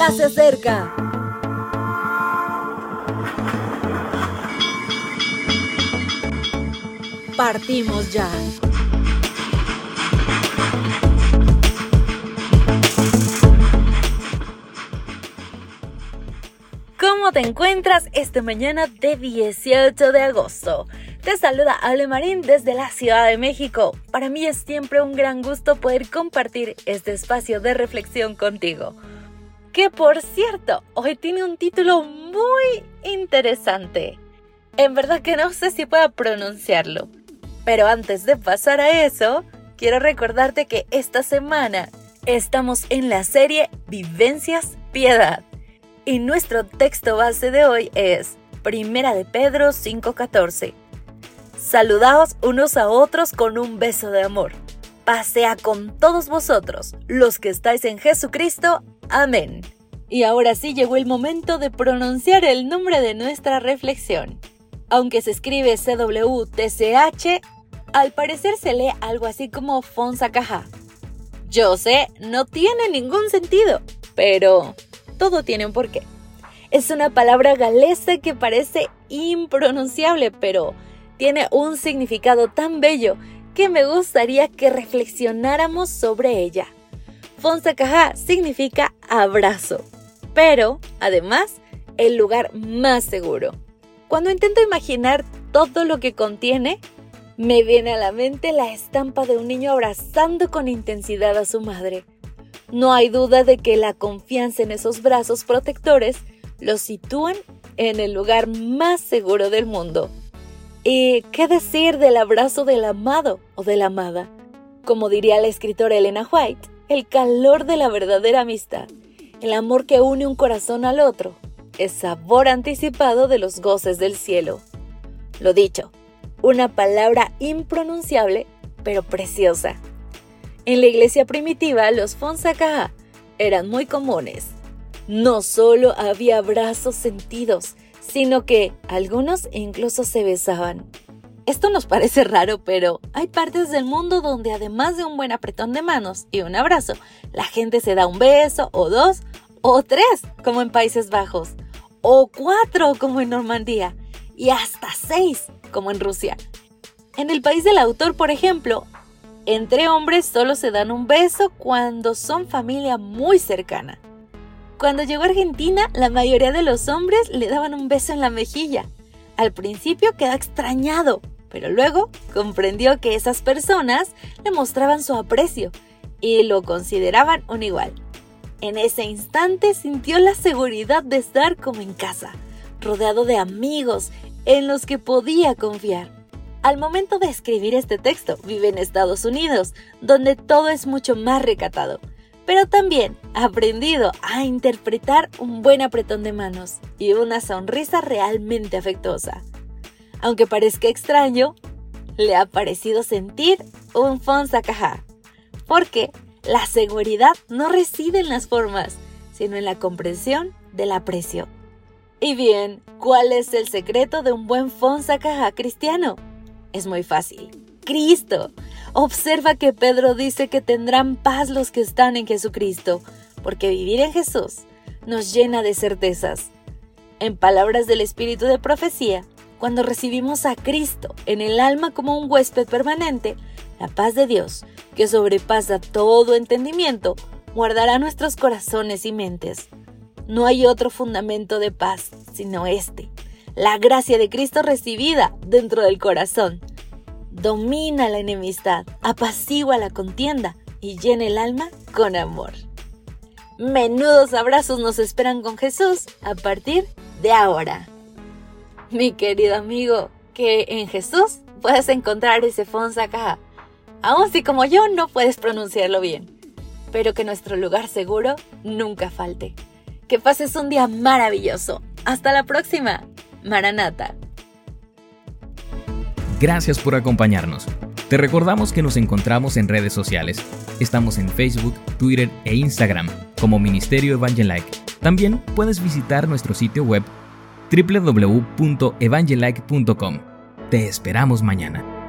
ya se acerca. Partimos ya. ¿Cómo te encuentras esta mañana de 18 de agosto? Te saluda Ale Marín desde la Ciudad de México. Para mí es siempre un gran gusto poder compartir este espacio de reflexión contigo. Que por cierto, hoy tiene un título muy interesante. En verdad que no sé si pueda pronunciarlo. Pero antes de pasar a eso, quiero recordarte que esta semana estamos en la serie Vivencias Piedad. Y nuestro texto base de hoy es Primera de Pedro 5:14. Saludaos unos a otros con un beso de amor. Pasea con todos vosotros, los que estáis en Jesucristo. Amén. Y ahora sí llegó el momento de pronunciar el nombre de nuestra reflexión. Aunque se escribe CWTCH, al parecer se lee algo así como Fonsacaja. Yo sé, no tiene ningún sentido, pero todo tiene un porqué. Es una palabra galesa que parece impronunciable, pero tiene un significado tan bello que me gustaría que reflexionáramos sobre ella. Fonsacaja significa abrazo, pero además el lugar más seguro. Cuando intento imaginar todo lo que contiene, me viene a la mente la estampa de un niño abrazando con intensidad a su madre. No hay duda de que la confianza en esos brazos protectores lo sitúan en el lugar más seguro del mundo. ¿Y qué decir del abrazo del amado o de la amada? Como diría la escritora Elena White, el calor de la verdadera amistad, el amor que une un corazón al otro, es sabor anticipado de los goces del cielo. Lo dicho, una palabra impronunciable, pero preciosa. En la iglesia primitiva, los fonsacaja eran muy comunes. No solo había abrazos sentidos, sino que algunos incluso se besaban. Esto nos parece raro, pero hay partes del mundo donde además de un buen apretón de manos y un abrazo, la gente se da un beso o dos o tres, como en Países Bajos, o cuatro, como en Normandía, y hasta seis, como en Rusia. En el país del autor, por ejemplo, entre hombres solo se dan un beso cuando son familia muy cercana. Cuando llegó a Argentina, la mayoría de los hombres le daban un beso en la mejilla. Al principio quedó extrañado, pero luego comprendió que esas personas le mostraban su aprecio y lo consideraban un igual. En ese instante sintió la seguridad de estar como en casa, rodeado de amigos en los que podía confiar. Al momento de escribir este texto, vive en Estados Unidos, donde todo es mucho más recatado, pero también ha aprendido a interpretar un buen apretón de manos y una sonrisa realmente afectuosa. Aunque parezca extraño, le ha parecido sentir un fonsacaja, porque la seguridad no reside en las formas, sino en la comprensión del aprecio. Y bien, ¿cuál es el secreto de un buen fonsacaja cristiano? Es muy fácil. Cristo. Observa que Pedro dice que tendrán paz los que están en Jesucristo, porque vivir en Jesús nos llena de certezas. En palabras del Espíritu de Profecía, cuando recibimos a Cristo en el alma como un huésped permanente, la paz de Dios, que sobrepasa todo entendimiento, guardará nuestros corazones y mentes. No hay otro fundamento de paz sino este, la gracia de Cristo recibida dentro del corazón. Domina la enemistad, apacigua la contienda y llena el alma con amor. Menudos abrazos nos esperan con Jesús a partir de ahora. Mi querido amigo, que en Jesús puedes encontrar ese acá, aun si como yo no puedes pronunciarlo bien, pero que nuestro lugar seguro nunca falte. Que pases un día maravilloso. Hasta la próxima. Maranata. Gracias por acompañarnos. Te recordamos que nos encontramos en redes sociales. Estamos en Facebook, Twitter e Instagram como Ministerio Evangelike. También puedes visitar nuestro sitio web www.evangelike.com. Te esperamos mañana.